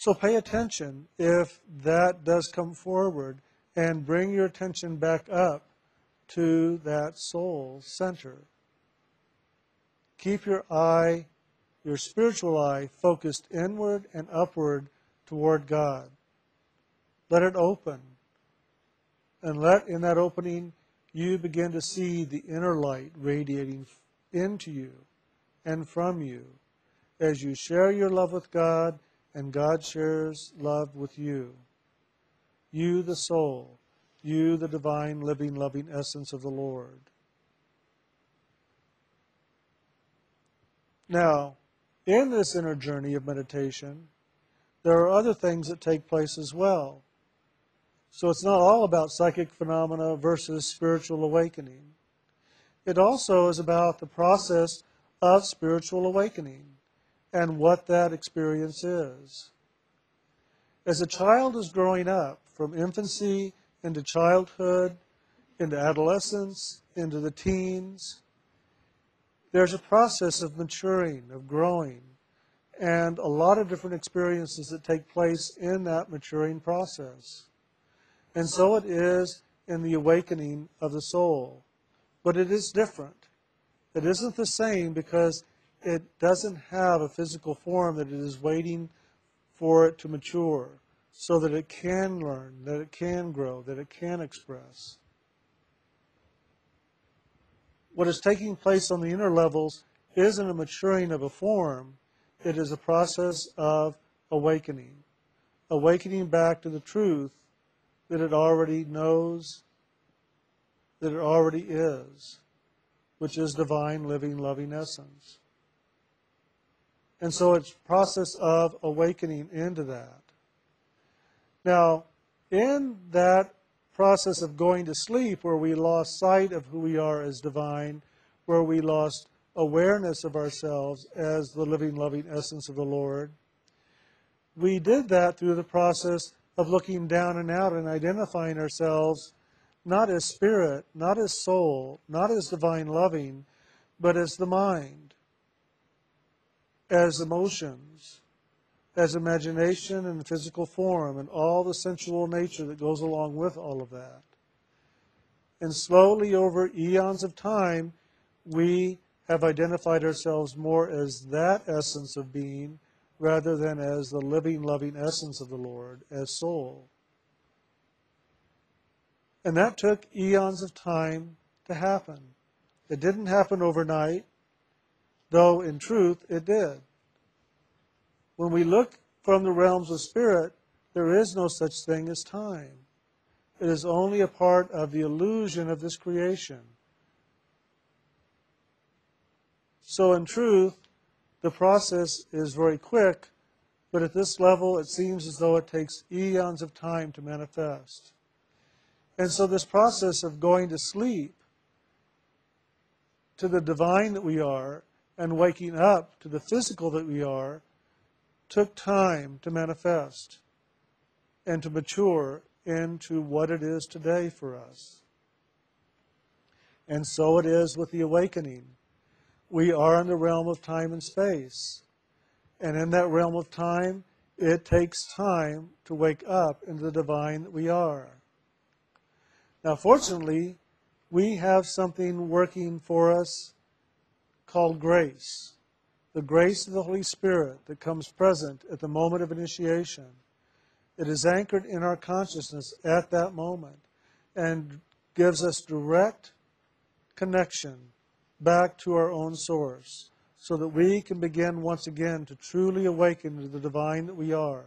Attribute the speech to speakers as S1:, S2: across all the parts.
S1: So pay attention if that does come forward and bring your attention back up to that soul center. Keep your eye, your spiritual eye, focused inward and upward toward God. Let it open. And let in that opening you begin to see the inner light radiating into you and from you as you share your love with God and God shares love with you. You, the soul, you, the divine, living, loving essence of the Lord. Now, in this inner journey of meditation, there are other things that take place as well. So it's not all about psychic phenomena versus spiritual awakening. It also is about the process of spiritual awakening and what that experience is. As a child is growing up, from infancy into childhood, into adolescence, into the teens, there's a process of maturing, of growing, and a lot of different experiences that take place in that maturing process. And so it is in the awakening of the soul. But it is different. It isn't the same because it doesn't have a physical form that it is waiting for it to mature so that it can learn, that it can grow, that it can express. What is taking place on the inner levels isn't a maturing of a form, it is a process of awakening. Awakening back to the truth that it already knows, that it already is, which is divine, living, loving essence. And so it's process of awakening into that. Now, in that process of going to sleep, where we lost sight of who we are as divine, where we lost awareness of ourselves as the living, loving essence of the Lord, we did that through the process of looking down and out and identifying ourselves not as spirit, not as soul, not as divine loving, but as the mind, as emotions, as imagination and physical form, and all the sensual nature that goes along with all of that. And slowly, over eons of time, we have identified ourselves more as that essence of being rather than as the living, loving essence of the Lord, as soul. And that took eons of time to happen. It didn't happen overnight, though in truth it did. When we look from the realms of spirit, there is no such thing as time. It is only a part of the illusion of this creation. So, in truth, the process is very quick, but at this level, it seems as though it takes eons of time to manifest. And so, this process of going to sleep to the divine that we are and waking up to the physical that we are took time to manifest and to mature into what it is today for us. And so it is with the awakening. We are in the realm of time and space. And in that realm of time, it takes time to wake up into the divine that we are. Now, fortunately, we have something working for us called grace the grace of the Holy Spirit that comes present at the moment of initiation. It is anchored in our consciousness at that moment and gives us direct connection back to our own source so that we can begin once again to truly awaken to the divine that we are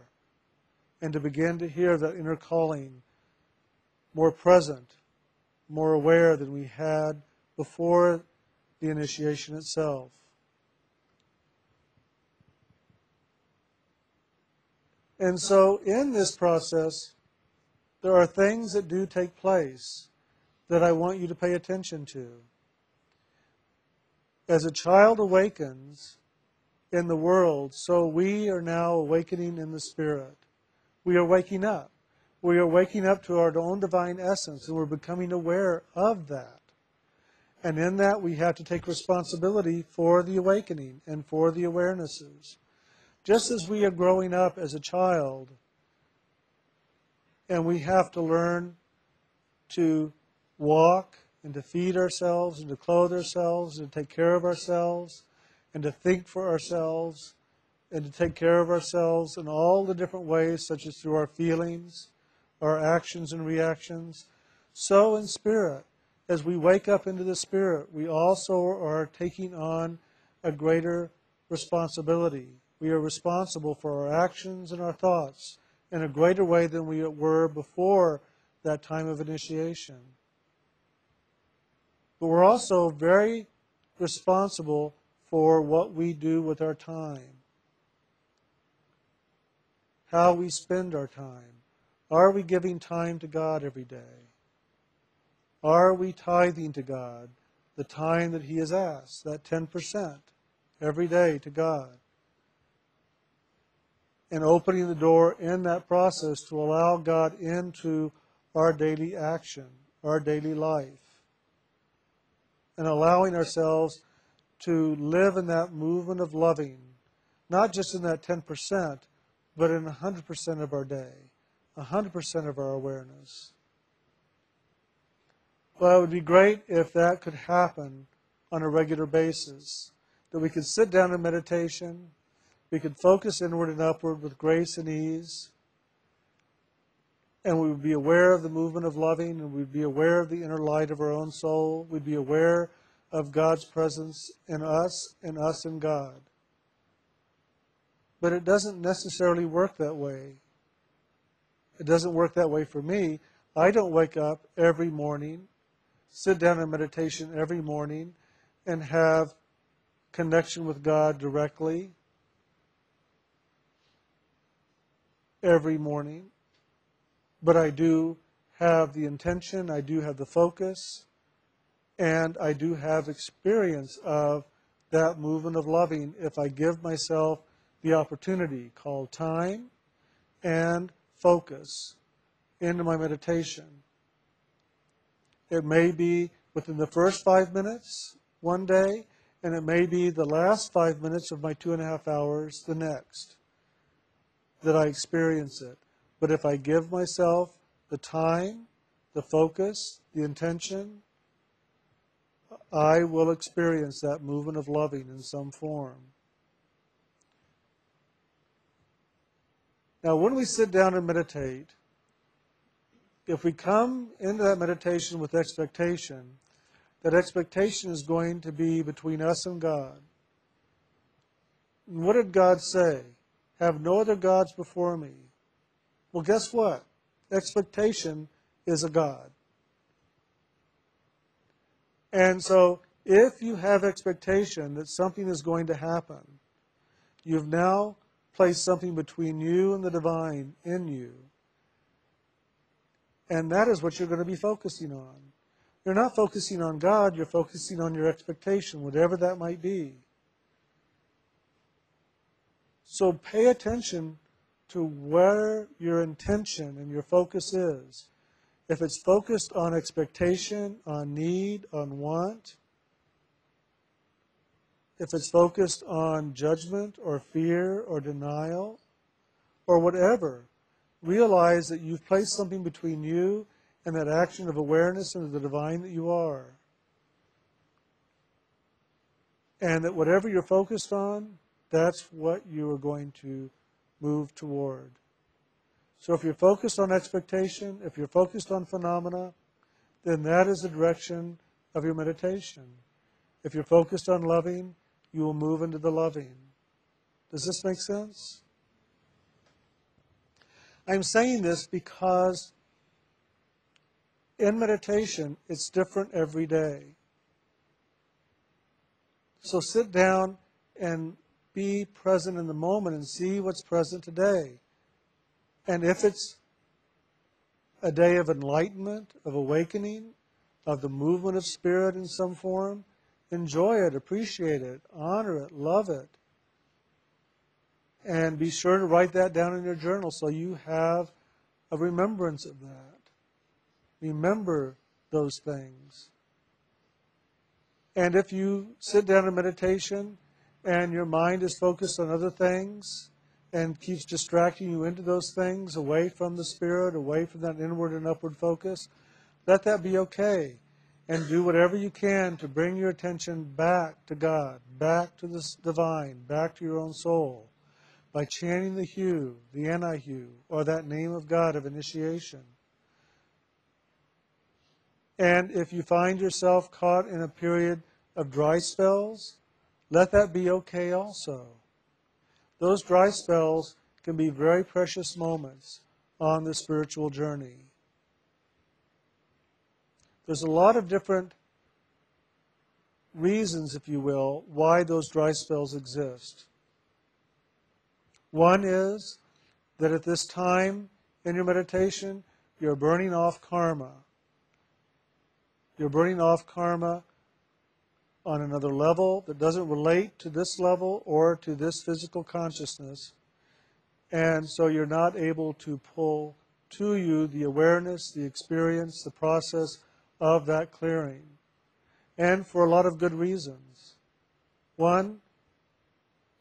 S1: and to begin to hear that inner calling more present, more aware than we had before the initiation itself. And so, in this process, there are things that do take place that I want you to pay attention to. As a child awakens in the world, so we are now awakening in the Spirit. We are waking up. We are waking up to our own divine essence, and we're becoming aware of that. And in that, we have to take responsibility for the awakening and for the awarenesses. just as we are growing up as a child, and we have to learn to walk and to feed ourselves and to clothe ourselves and to take care of ourselves and to think for ourselves and to take care of ourselves in all the different ways, such as through our feelings, our actions and reactions. So in spirit, as we wake up into the spirit, we also are taking on a greater responsibility. We are responsible for our actions and our thoughts in a greater way than we were before that time of initiation. But we're also very responsible for what we do with our time, how we spend our time. Are we giving time to God every day? Are we tithing to God the time that He has asked, that 10% every day to God? And opening the door in that process to allow God into our daily action, our daily life. And allowing ourselves to live in that movement of loving, not just in that 10%, but in 100% of our day, 100% of our awareness. Well, it would be great if that could happen on a regular basis, that we could sit down in meditation, we could focus inward and upward with grace and ease, and we would be aware of the movement of loving, and we'd be aware of the inner light of our own soul. We'd be aware of God's presence in us and us in God. But it doesn't necessarily work that way. It doesn't work that way for me. I don't wake up every morning, sit down in meditation every morning, and have connection with God directly every morning but I do have the intention, I do have the focus, and I do have experience of that movement of loving if I give myself the opportunity called time and focus into my meditation. It may be within the first five minutes one day, and it may be the last five minutes of my two and a half hours the next that I experience it. But if I give myself the time, the focus, the intention, I will experience that movement of loving in some form. Now, when we sit down and meditate, if we come into that meditation with expectation, that expectation is going to be between us and God. And what did God say? Have no other gods before me. Well, guess what? Expectation is a God. And so, if you have expectation that something is going to happen, you've now placed something between you and the divine in you. And that is what you're going to be focusing on. You're not focusing on God, you're focusing on your expectation, whatever that might be. So pay attention to where your intention and your focus is. If it's focused on expectation, on need, on want, if it's focused on judgment or fear or denial or whatever, realize that you've placed something between you and that action of awareness and the divine that you are. And that whatever you're focused on, that's what you are going to move toward. So if you're focused on expectation, if you're focused on phenomena, then that is the direction of your meditation. If you're focused on loving, you will move into the loving. Does this make sense? I'm saying this because in meditation, it's different every day. So sit down and be present in the moment and see what's present today. And if it's a day of enlightenment, of awakening, of the movement of spirit in some form, enjoy it, appreciate it, honor it, love it. And be sure to write that down in your journal so you have a remembrance of that. Remember those things. And if you sit down in meditation and your mind is focused on other things, and keeps distracting you into those things, away from the Spirit, away from that inward and upward focus, let that be okay. And do whatever you can to bring your attention back to God, back to the divine, back to your own soul, by chanting the Hu, the Hu, or that name of God of initiation. And if you find yourself caught in a period of dry spells, let that be okay also. Those dry spells can be very precious moments on the spiritual journey. There's a lot of different reasons, if you will, why those dry spells exist. One is that at this time in your meditation, you're burning off karma. You're burning off karma on another level that doesn't relate to this level or to this physical consciousness. And so you're not able to pull to you the awareness, the experience, the process of that clearing. And for a lot of good reasons. One,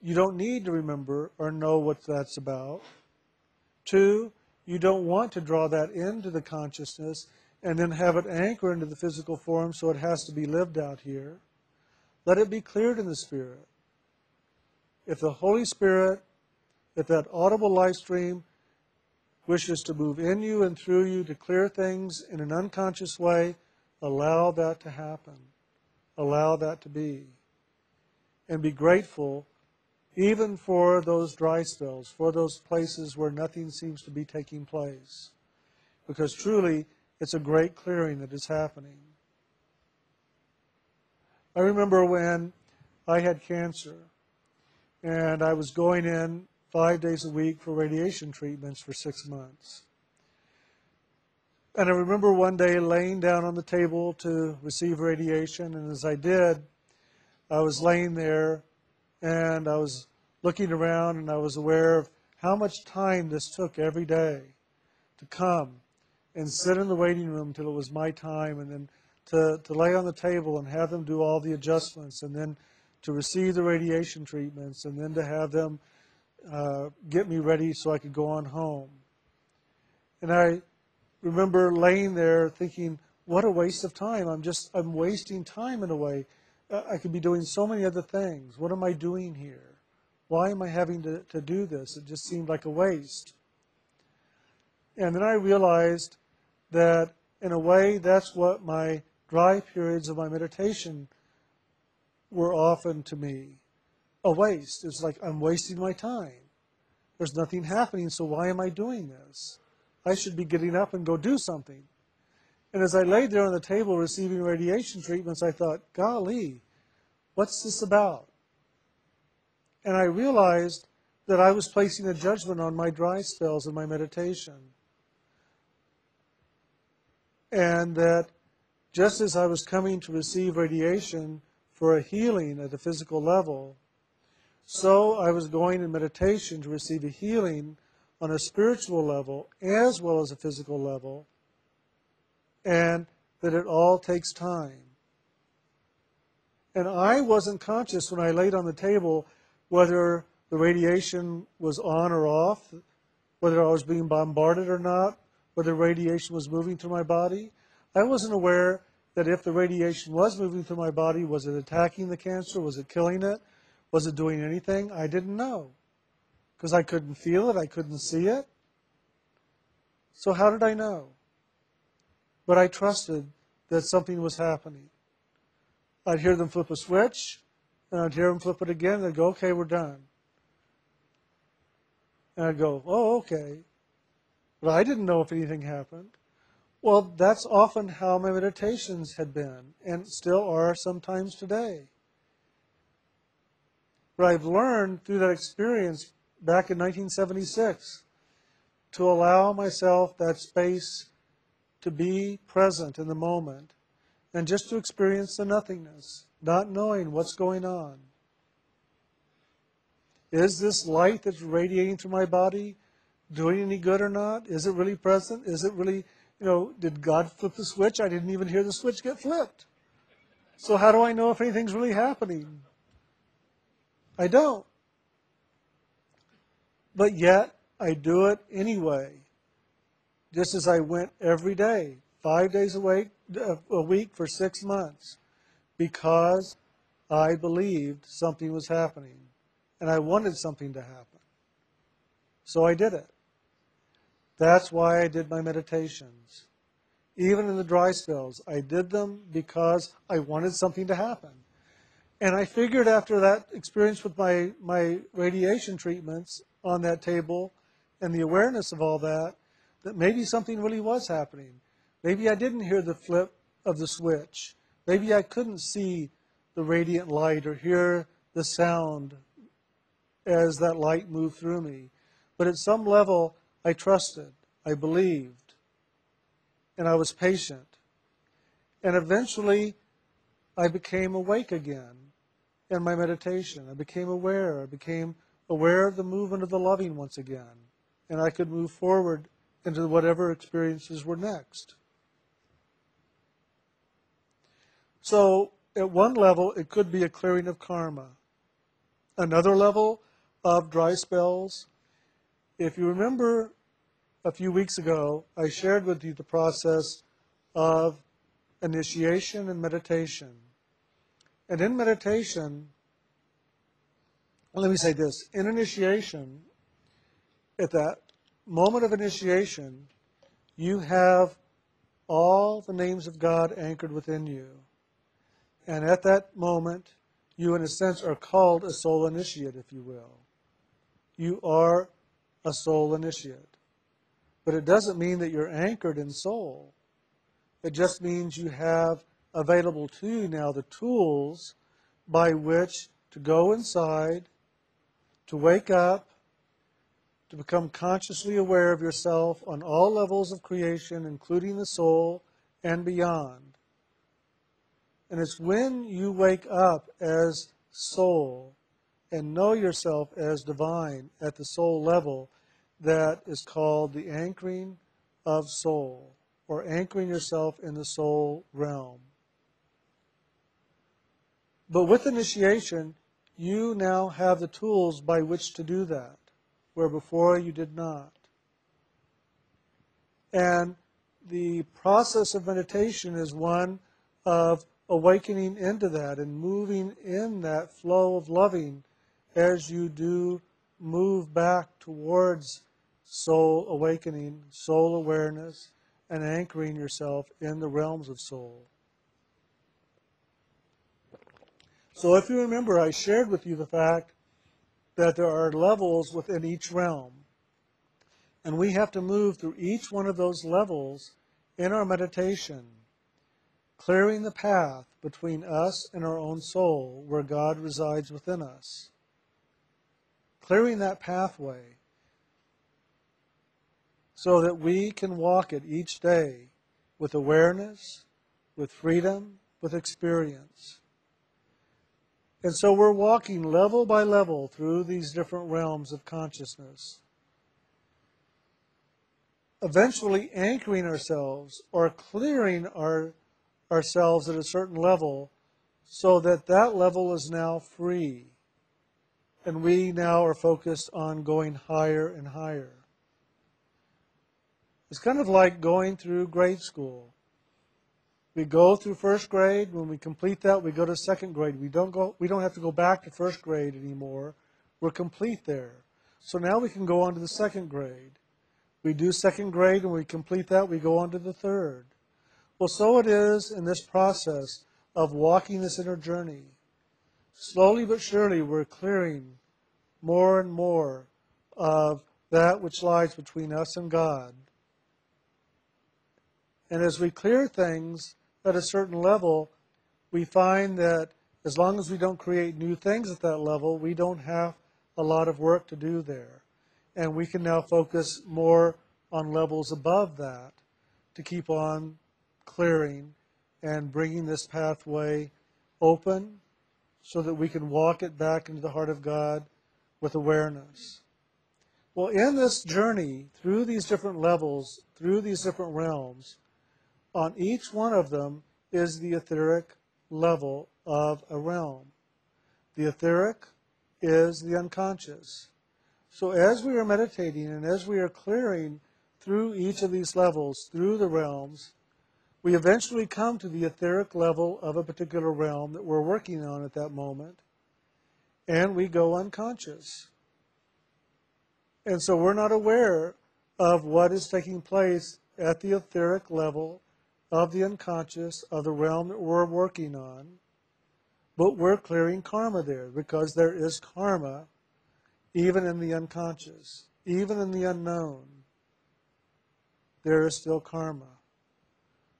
S1: you don't need to remember or know what that's about. Two, you don't want to draw that into the consciousness and then have it anchor into the physical form so it has to be lived out here. Let it be cleared in the Spirit. If the Holy Spirit, if that audible life stream wishes to move in you and through you to clear things in an unconscious way, allow that to happen. Allow that to be. And be grateful even for those dry spells, for those places where nothing seems to be taking place. Because truly, it's a great clearing that is happening. I remember when I had cancer and I was going in five days a week for radiation treatments for six months. And I remember one day laying down on the table to receive radiation, and as I did, I was laying there and I was looking around and I was aware of how much time this took every day to come and sit in the waiting room until it was my time and then to, to lay on the table and have them do all the adjustments and then to receive the radiation treatments and then to have them uh, get me ready so I could go on home. And I remember laying there thinking, what a waste of time. I'm just, I'm wasting time in a way. I could be doing so many other things. What am I doing here? Why am I having to, to do this? It just seemed like a waste. And then I realized that in a way that's what my dry periods of my meditation were often to me a waste. It's like I'm wasting my time. There's nothing happening, so why am I doing this? I should be getting up and go do something. And as I laid there on the table receiving radiation treatments, I thought, golly, what's this about? And I realized that I was placing a judgment on my dry spells in my meditation. And that just as I was coming to receive radiation for a healing at the physical level, so I was going in meditation to receive a healing on a spiritual level as well as a physical level, and that it all takes time. And I wasn't conscious when I laid on the table whether the radiation was on or off, whether I was being bombarded or not, whether radiation was moving through my body. I wasn't aware that if the radiation was moving through my body, was it attacking the cancer? Was it killing it? Was it doing anything? I didn't know because I couldn't feel it, I couldn't see it. So, how did I know? But I trusted that something was happening. I'd hear them flip a switch, and I'd hear them flip it again, and they'd go, okay, we're done. And I'd go, oh, okay. But I didn't know if anything happened. Well, that's often how my meditations had been, and still are sometimes today. But I've learned through that experience back in 1976 to allow myself that space to be present in the moment and just to experience the nothingness, not knowing what's going on. Is this light that's radiating through my body doing any good or not? Is it really present? Is it really you know, did God flip the switch? I didn't even hear the switch get flipped. So how do I know if anything's really happening? I don't. But yet, I do it anyway, just as I went every day, five days a week, a week for six months, because I believed something was happening and I wanted something to happen. So I did it. That's why I did my meditations. Even in the dry spells, I did them because I wanted something to happen. And I figured after that experience with my, my radiation treatments on that table and the awareness of all that, that maybe something really was happening. Maybe I didn't hear the flip of the switch. Maybe I couldn't see the radiant light or hear the sound as that light moved through me. But at some level, I trusted, I believed, and I was patient. And eventually, I became awake again in my meditation. I became aware. I became aware of the movement of the loving once again. And I could move forward into whatever experiences were next. So, at one level, it could be a clearing of karma. Another level of dry spells. If you remember a few weeks ago, I shared with you the process of initiation and meditation. And in meditation, let me say this in initiation, at that moment of initiation, you have all the names of God anchored within you. And at that moment, you, in a sense, are called a soul initiate, if you will. You are a soul initiate. But it doesn't mean that you're anchored in soul. It just means you have available to you now the tools by which to go inside, to wake up, to become consciously aware of yourself on all levels of creation, including the soul and beyond. And it's when you wake up as soul and know yourself as divine at the soul level that is called the anchoring of soul, or anchoring yourself in the soul realm. But with initiation, you now have the tools by which to do that, where before you did not. And the process of meditation is one of awakening into that and moving in that flow of loving as you do move back towards soul awakening, soul awareness, and anchoring yourself in the realms of soul. So, if you remember, I shared with you the fact that there are levels within each realm. And we have to move through each one of those levels in our meditation, clearing the path between us and our own soul where God resides within us. Clearing that pathway so that we can walk it each day with awareness, with freedom, with experience. And so we're walking level by level through these different realms of consciousness. Eventually anchoring ourselves or clearing our, ourselves at a certain level so that that level is now free. And we now are focused on going higher and higher. It's kind of like going through grade school. We go through first grade. When we complete that, we go to second grade. We don't go. We don't have to go back to first grade anymore. We're complete there. So now we can go on to the second grade. We do second grade, and we complete that. We go on to the third. Well, so it is in this process of walking this inner journey. Slowly but surely, we're clearing more and more of that which lies between us and God. And as we clear things, at a certain level, we find that as long as we don't create new things at that level, we don't have a lot of work to do there. And we can now focus more on levels above that to keep on clearing and bringing this pathway open so that we can walk it back into the heart of God with awareness. Well, in this journey, through these different levels, through these different realms, on each one of them is the etheric level of a realm. The etheric is the unconscious. So as we are meditating and as we are clearing through each of these levels, through the realms, we eventually come to the etheric level of a particular realm that we're working on at that moment, and we go unconscious. And so we're not aware of what is taking place at the etheric level of the unconscious of the realm that we're working on, but we're clearing karma there because there is karma even in the unconscious, even in the unknown. There is still karma.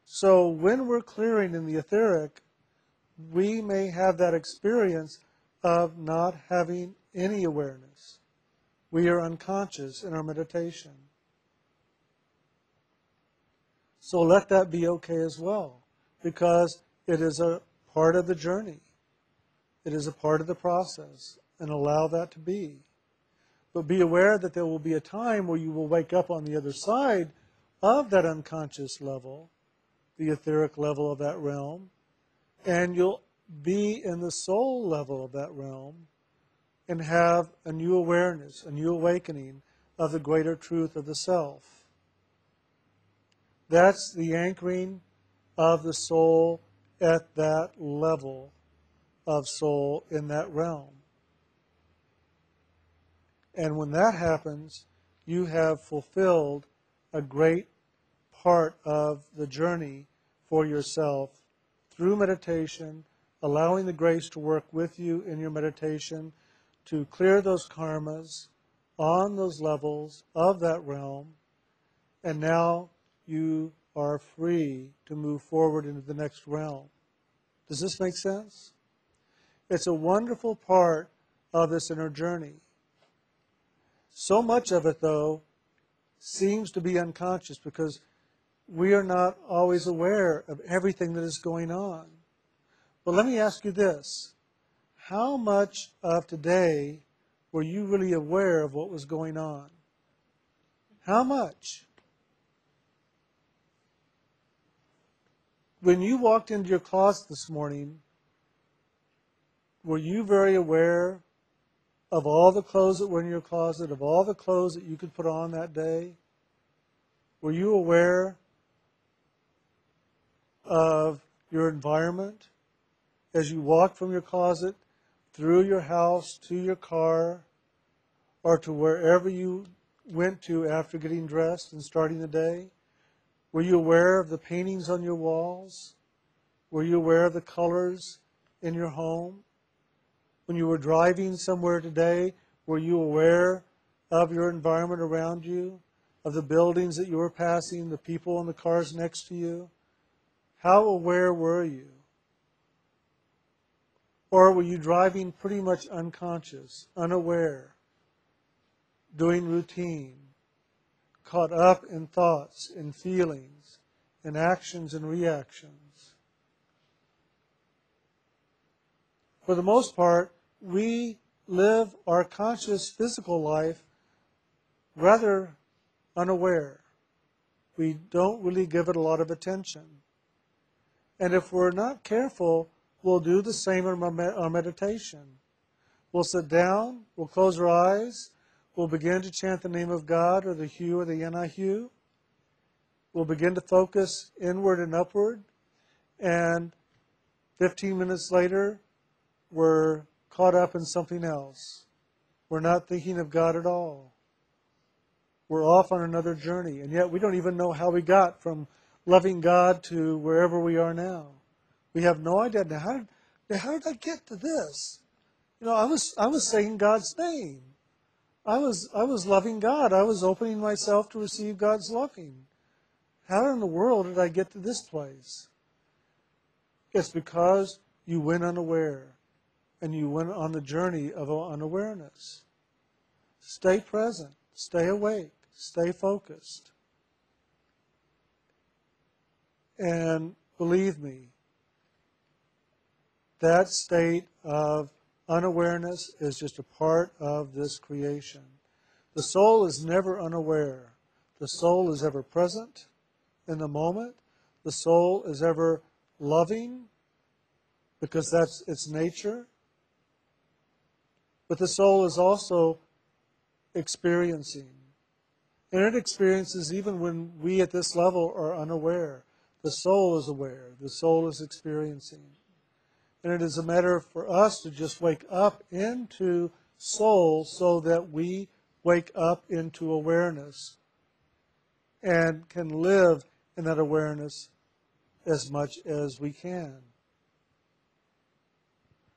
S1: So when we're clearing in the etheric, we may have that experience of not having any awareness. We are unconscious in our meditation. So let that be okay as well, because it is a part of the journey. It is a part of the process, and allow that to be. But be aware that there will be a time where you will wake up on the other side of that unconscious level, the etheric level of that realm, and you'll be in the soul level of that realm and have a new awareness, a new awakening of the greater truth of the self. That's the anchoring of the soul at that level of soul in that realm. And when that happens, you have fulfilled a great part of the journey for yourself through meditation, allowing the grace to work with you in your meditation to clear those karmas on those levels of that realm. And now you are free to move forward into the next realm. Does this make sense? It's a wonderful part of this inner journey. So much of it, though, seems to be unconscious because we are not always aware of everything that is going on. But let me ask you this How much of today were you really aware of what was going on? How much? when you walked into your closet this morning, were you very aware of all the clothes that were in your closet, of all the clothes that you could put on that day? Were you aware of your environment as you walk from your closet through your house to your car or to wherever you went to after getting dressed and starting the day? Were you aware of the paintings on your walls? Were you aware of the colors in your home? When you were driving somewhere today, were you aware of your environment around you, of the buildings that you were passing, the people in the cars next to you? How aware were you? Or were you driving pretty much unconscious, unaware, doing routine? caught up in thoughts, in feelings, in actions and reactions. For the most part, we live our conscious physical life rather unaware. We don't really give it a lot of attention. And if we're not careful, we'll do the same in our meditation. We'll sit down, we'll close our eyes, We'll begin to chant the name of God or the Hu or the Hu. We'll begin to focus inward and upward. And 15 minutes later, we're caught up in something else. We're not thinking of God at all. We're off on another journey. And yet we don't even know how we got from loving God to wherever we are now. We have no idea. Now, how did, how did I get to this? You know, I was, I was saying God's name. I was, I was loving God. I was opening myself to receive God's loving. How in the world did I get to this place? It's because you went unaware and you went on the journey of unawareness. Stay present, stay awake, stay focused. And believe me, that state of Unawareness is just a part of this creation. The soul is never unaware. The soul is ever present in the moment. The soul is ever loving because that's its nature. But the soul is also experiencing. And it experiences even when we at this level are unaware. The soul is aware, the soul is experiencing. And it is a matter for us to just wake up into soul so that we wake up into awareness and can live in that awareness as much as we can.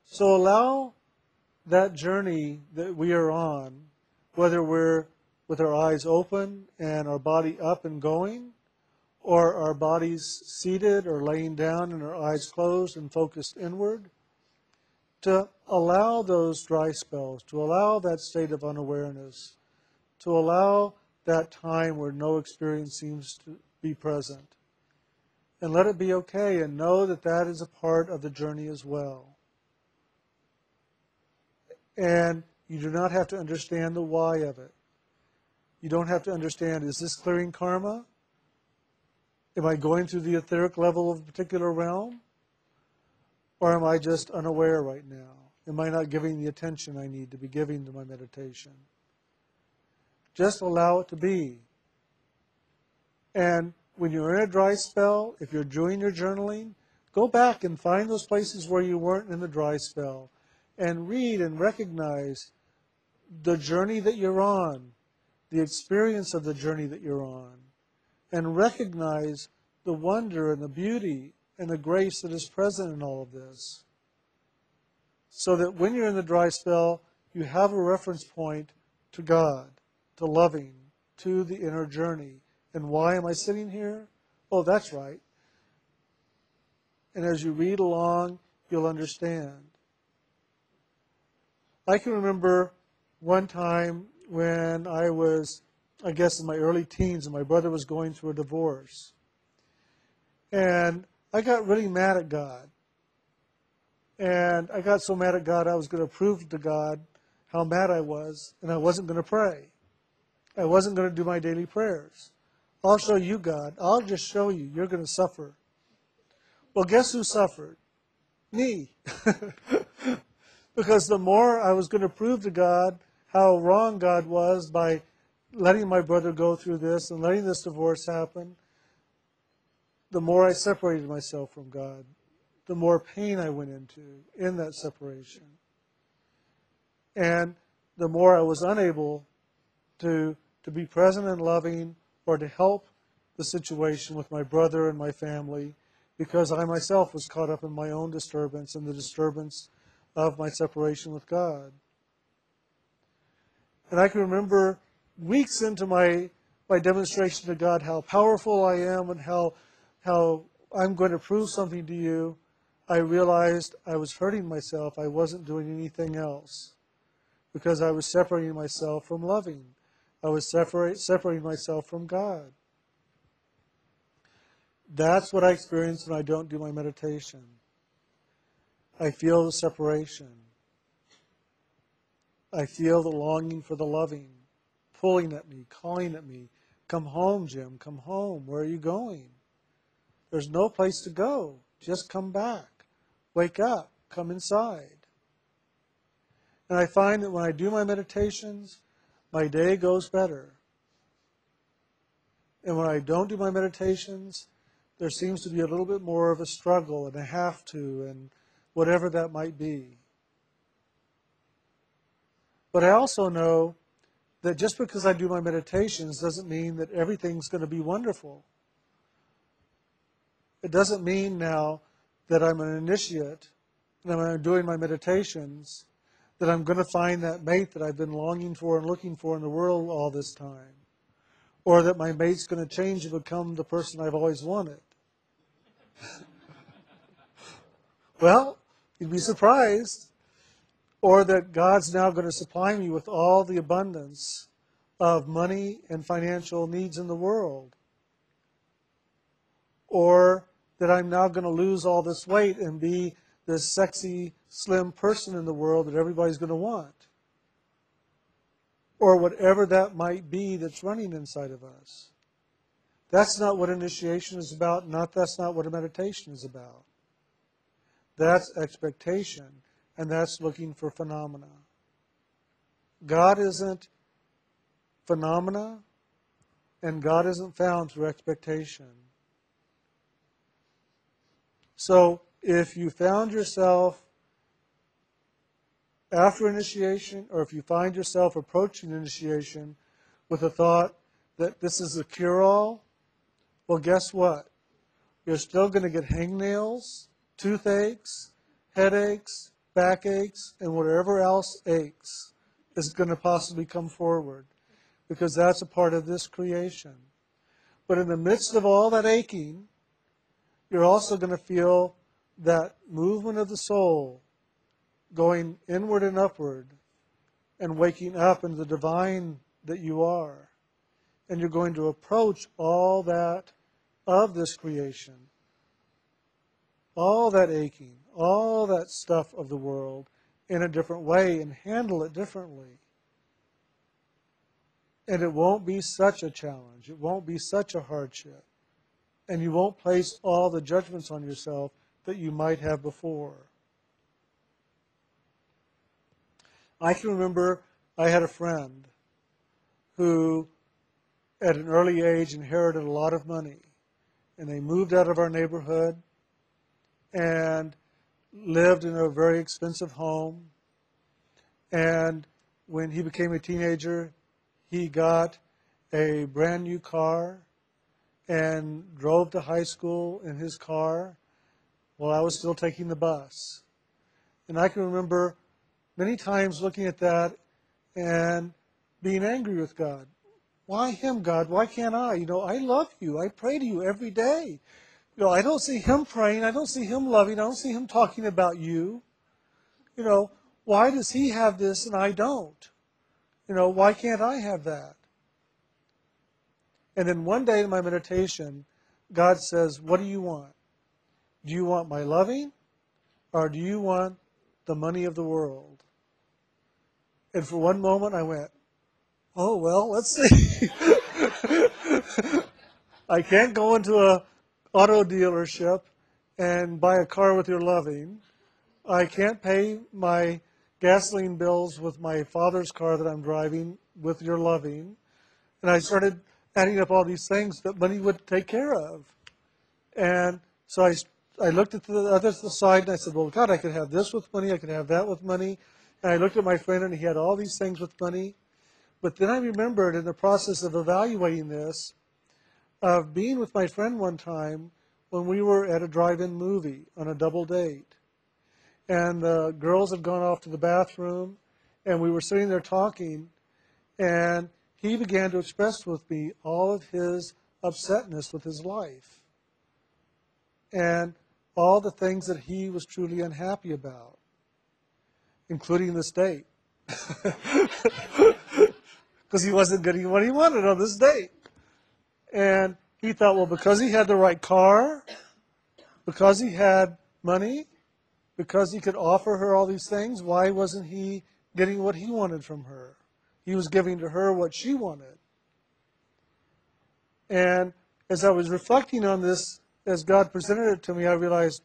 S1: So allow that journey that we are on, whether we're with our eyes open and our body up and going, or our bodies seated or laying down and our eyes closed and focused inward, to allow those dry spells, to allow that state of unawareness, to allow that time where no experience seems to be present. And let it be okay and know that that is a part of the journey as well. And you do not have to understand the why of it. You don't have to understand is this clearing karma? Am I going through the etheric level of a particular realm? Or am I just unaware right now? Am I not giving the attention I need to be giving to my meditation? Just allow it to be. And when you're in a dry spell, if you're doing your journaling, go back and find those places where you weren't in the dry spell and read and recognize the journey that you're on, the experience of the journey that you're on, and recognize the wonder and the beauty and the grace that is present in all of this. So that when you're in the dry spell, you have a reference point to God, to loving, to the inner journey. And why am I sitting here? Oh, that's right. And as you read along, you'll understand. I can remember one time when I was, I guess, in my early teens, and my brother was going through a divorce. And I got really mad at God. And I got so mad at God, I was going to prove to God how mad I was, and I wasn't going to pray. I wasn't going to do my daily prayers. I'll show you, God. I'll just show you. You're going to suffer. Well, guess who suffered? Me. because the more I was going to prove to God how wrong God was by letting my brother go through this and letting this divorce happen, the more I separated myself from God, the more pain I went into in that separation. And the more I was unable to, to be present and loving or to help the situation with my brother and my family because I myself was caught up in my own disturbance and the disturbance of my separation with God. And I can remember weeks into my, my demonstration to God how powerful I am and how how I'm going to prove something to you, I realized I was hurting myself. I wasn't doing anything else because I was separating myself from loving. I was separate, separating myself from God. That's what I experience when I don't do my meditation. I feel the separation. I feel the longing for the loving, pulling at me, calling at me. Come home, Jim. Come home. Where are you going? There's no place to go. Just come back. Wake up. Come inside. And I find that when I do my meditations, my day goes better. And when I don't do my meditations, there seems to be a little bit more of a struggle and a have to and whatever that might be. But I also know that just because I do my meditations doesn't mean that everything's going to be wonderful. It doesn't mean now that I'm an initiate and I'm doing my meditations that I'm going to find that mate that I've been longing for and looking for in the world all this time. Or that my mate's going to change and become the person I've always wanted. well, you'd be surprised. Or that God's now going to supply me with all the abundance of money and financial needs in the world. Or that I'm now going to lose all this weight and be this sexy, slim person in the world that everybody's going to want. Or whatever that might be that's running inside of us. That's not what initiation is about, not that's not what a meditation is about. That's expectation, and that's looking for phenomena. God isn't phenomena, and God isn't found through expectation. So if you found yourself after initiation, or if you find yourself approaching initiation with a thought that this is a cure all, well, guess what? You're still going to get hangnails, toothaches, headaches, backaches, and whatever else aches is going to possibly come forward because that's a part of this creation. But in the midst of all that aching, you're also going to feel that movement of the soul going inward and upward and waking up into the divine that you are. And you're going to approach all that of this creation, all that aching, all that stuff of the world in a different way and handle it differently. And it won't be such a challenge. It won't be such a hardship. And you won't place all the judgments on yourself that you might have before. I can remember I had a friend who, at an early age, inherited a lot of money. And they moved out of our neighborhood and lived in a very expensive home. And when he became a teenager, he got a brand new car and drove to high school in his car while I was still taking the bus. And I can remember many times looking at that and being angry with God. Why him, God? Why can't I? You know, I love you. I pray to you every day. You know, I don't see him praying. I don't see him loving. I don't see him talking about you. You know, why does he have this and I don't? You know, why can't I have that? And then one day in my meditation, God says, What do you want? Do you want my loving or do you want the money of the world? And for one moment I went, Oh, well, let's see. I can't go into a auto dealership and buy a car with your loving. I can't pay my gasoline bills with my father's car that I'm driving with your loving. And I started adding up all these things that money would take care of. And so I, I looked at the other side and I said, well, God, I could have this with money. I could have that with money. And I looked at my friend and he had all these things with money. But then I remembered in the process of evaluating this, of being with my friend one time when we were at a drive-in movie on a double date and the girls had gone off to the bathroom, and we were sitting there talking, and he began to express with me all of his upsetness with his life and all the things that he was truly unhappy about, including this date. Because he wasn't getting what he wanted on this date. And he thought, well, because he had the right car, because he had money, because he could offer her all these things, why wasn't he getting what he wanted from her? He was giving to her what she wanted. And as I was reflecting on this, as God presented it to me, I realized,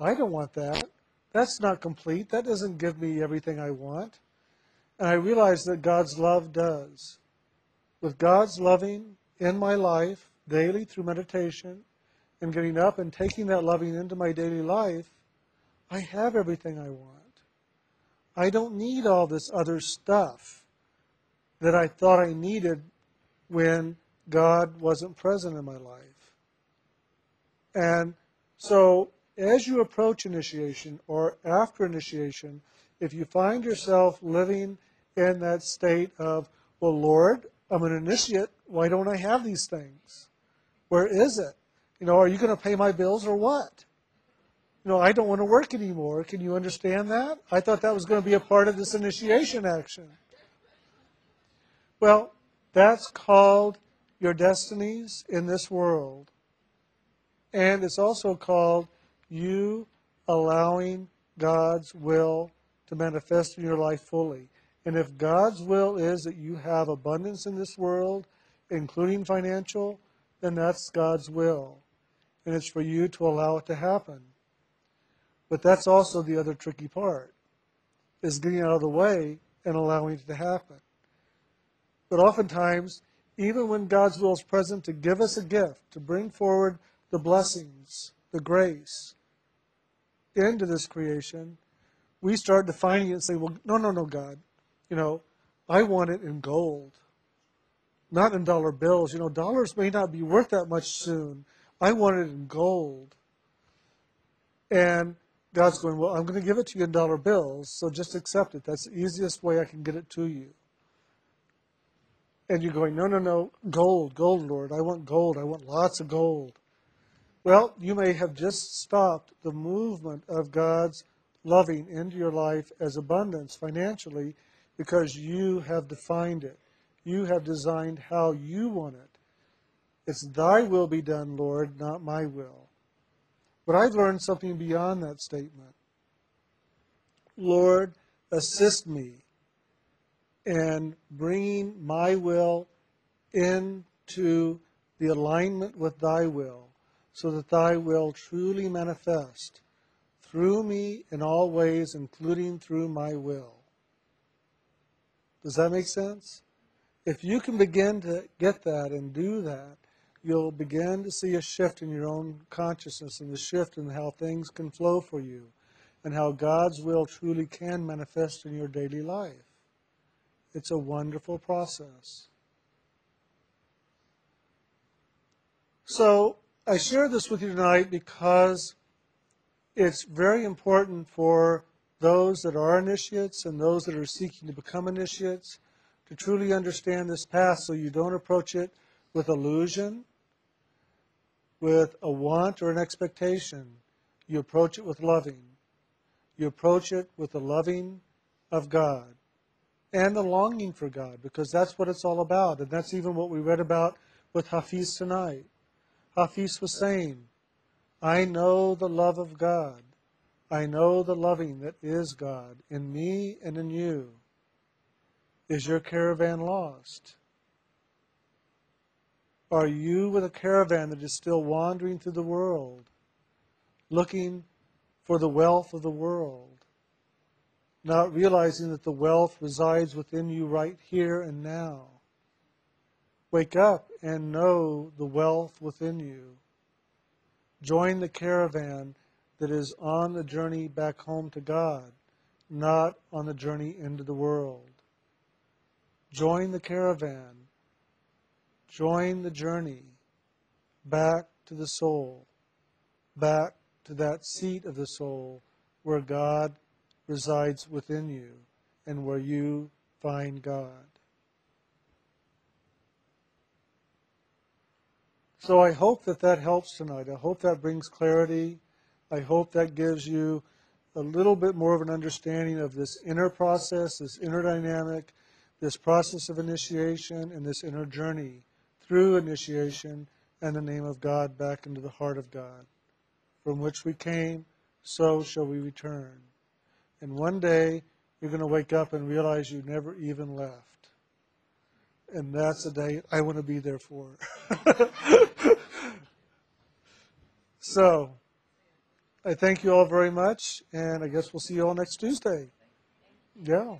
S1: I don't want that. That's not complete. That doesn't give me everything I want. And I realized that God's love does. With God's loving in my life daily through meditation and getting up and taking that loving into my daily life, I have everything I want. I don't need all this other stuff that I thought I needed when God wasn't present in my life. And so, as you approach initiation or after initiation, if you find yourself living in that state of, well, Lord, I'm an initiate, why don't I have these things? Where is it? You know, are you going to pay my bills or what? you know, I don't want to work anymore. Can you understand that? I thought that was going to be a part of this initiation action. Well, that's called your destinies in this world. And it's also called you allowing God's will to manifest in your life fully. And if God's will is that you have abundance in this world, including financial, then that's God's will. And it's for you to allow it to happen. But that's also the other tricky part, is getting out of the way and allowing it to happen. But oftentimes, even when God's will is present to give us a gift, to bring forward the blessings, the grace into this creation, we start defining it and say, well, no, no, no, God. You know, I want it in gold, not in dollar bills. You know, dollars may not be worth that much soon. I want it in gold. And God's going, well, I'm going to give it to you in dollar bills, so just accept it. That's the easiest way I can get it to you. And you're going, no, no, no, gold, gold, Lord. I want gold. I want lots of gold. Well, you may have just stopped the movement of God's loving into your life as abundance financially because you have defined it. You have designed how you want it. It's thy will be done, Lord, not my will. But I've learned something beyond that statement. Lord, assist me in bringing my will into the alignment with thy will so that thy will truly manifest through me in all ways, including through my will. Does that make sense? If you can begin to get that and do that, you'll begin to see a shift in your own consciousness and the shift in how things can flow for you and how God's will truly can manifest in your daily life. It's a wonderful process. So, I share this with you tonight because it's very important for those that are initiates and those that are seeking to become initiates to truly understand this path so you don't approach it with illusion, with a want or an expectation. You approach it with loving. You approach it with the loving of God and the longing for God because that's what it's all about. And that's even what we read about with Hafiz tonight. Hafiz was saying, I know the love of God. I know the loving that is God in me and in you. Is your caravan lost? Are you with a caravan that is still wandering through the world, looking for the wealth of the world, not realizing that the wealth resides within you right here and now? Wake up and know the wealth within you. Join the caravan that is on the journey back home to God, not on the journey into the world. Join the caravan. Join the journey back to the soul, back to that seat of the soul where God resides within you and where you find God. So I hope that that helps tonight. I hope that brings clarity. I hope that gives you a little bit more of an understanding of this inner process, this inner dynamic, this process of initiation, and this inner journey through initiation and the name of God back into the heart of God. From which we came, so shall we return. And one day, you're going to wake up and realize you never even left and that's the day I want to be there for. so, I thank you all very much, and I guess we'll see you all next Tuesday. Yeah.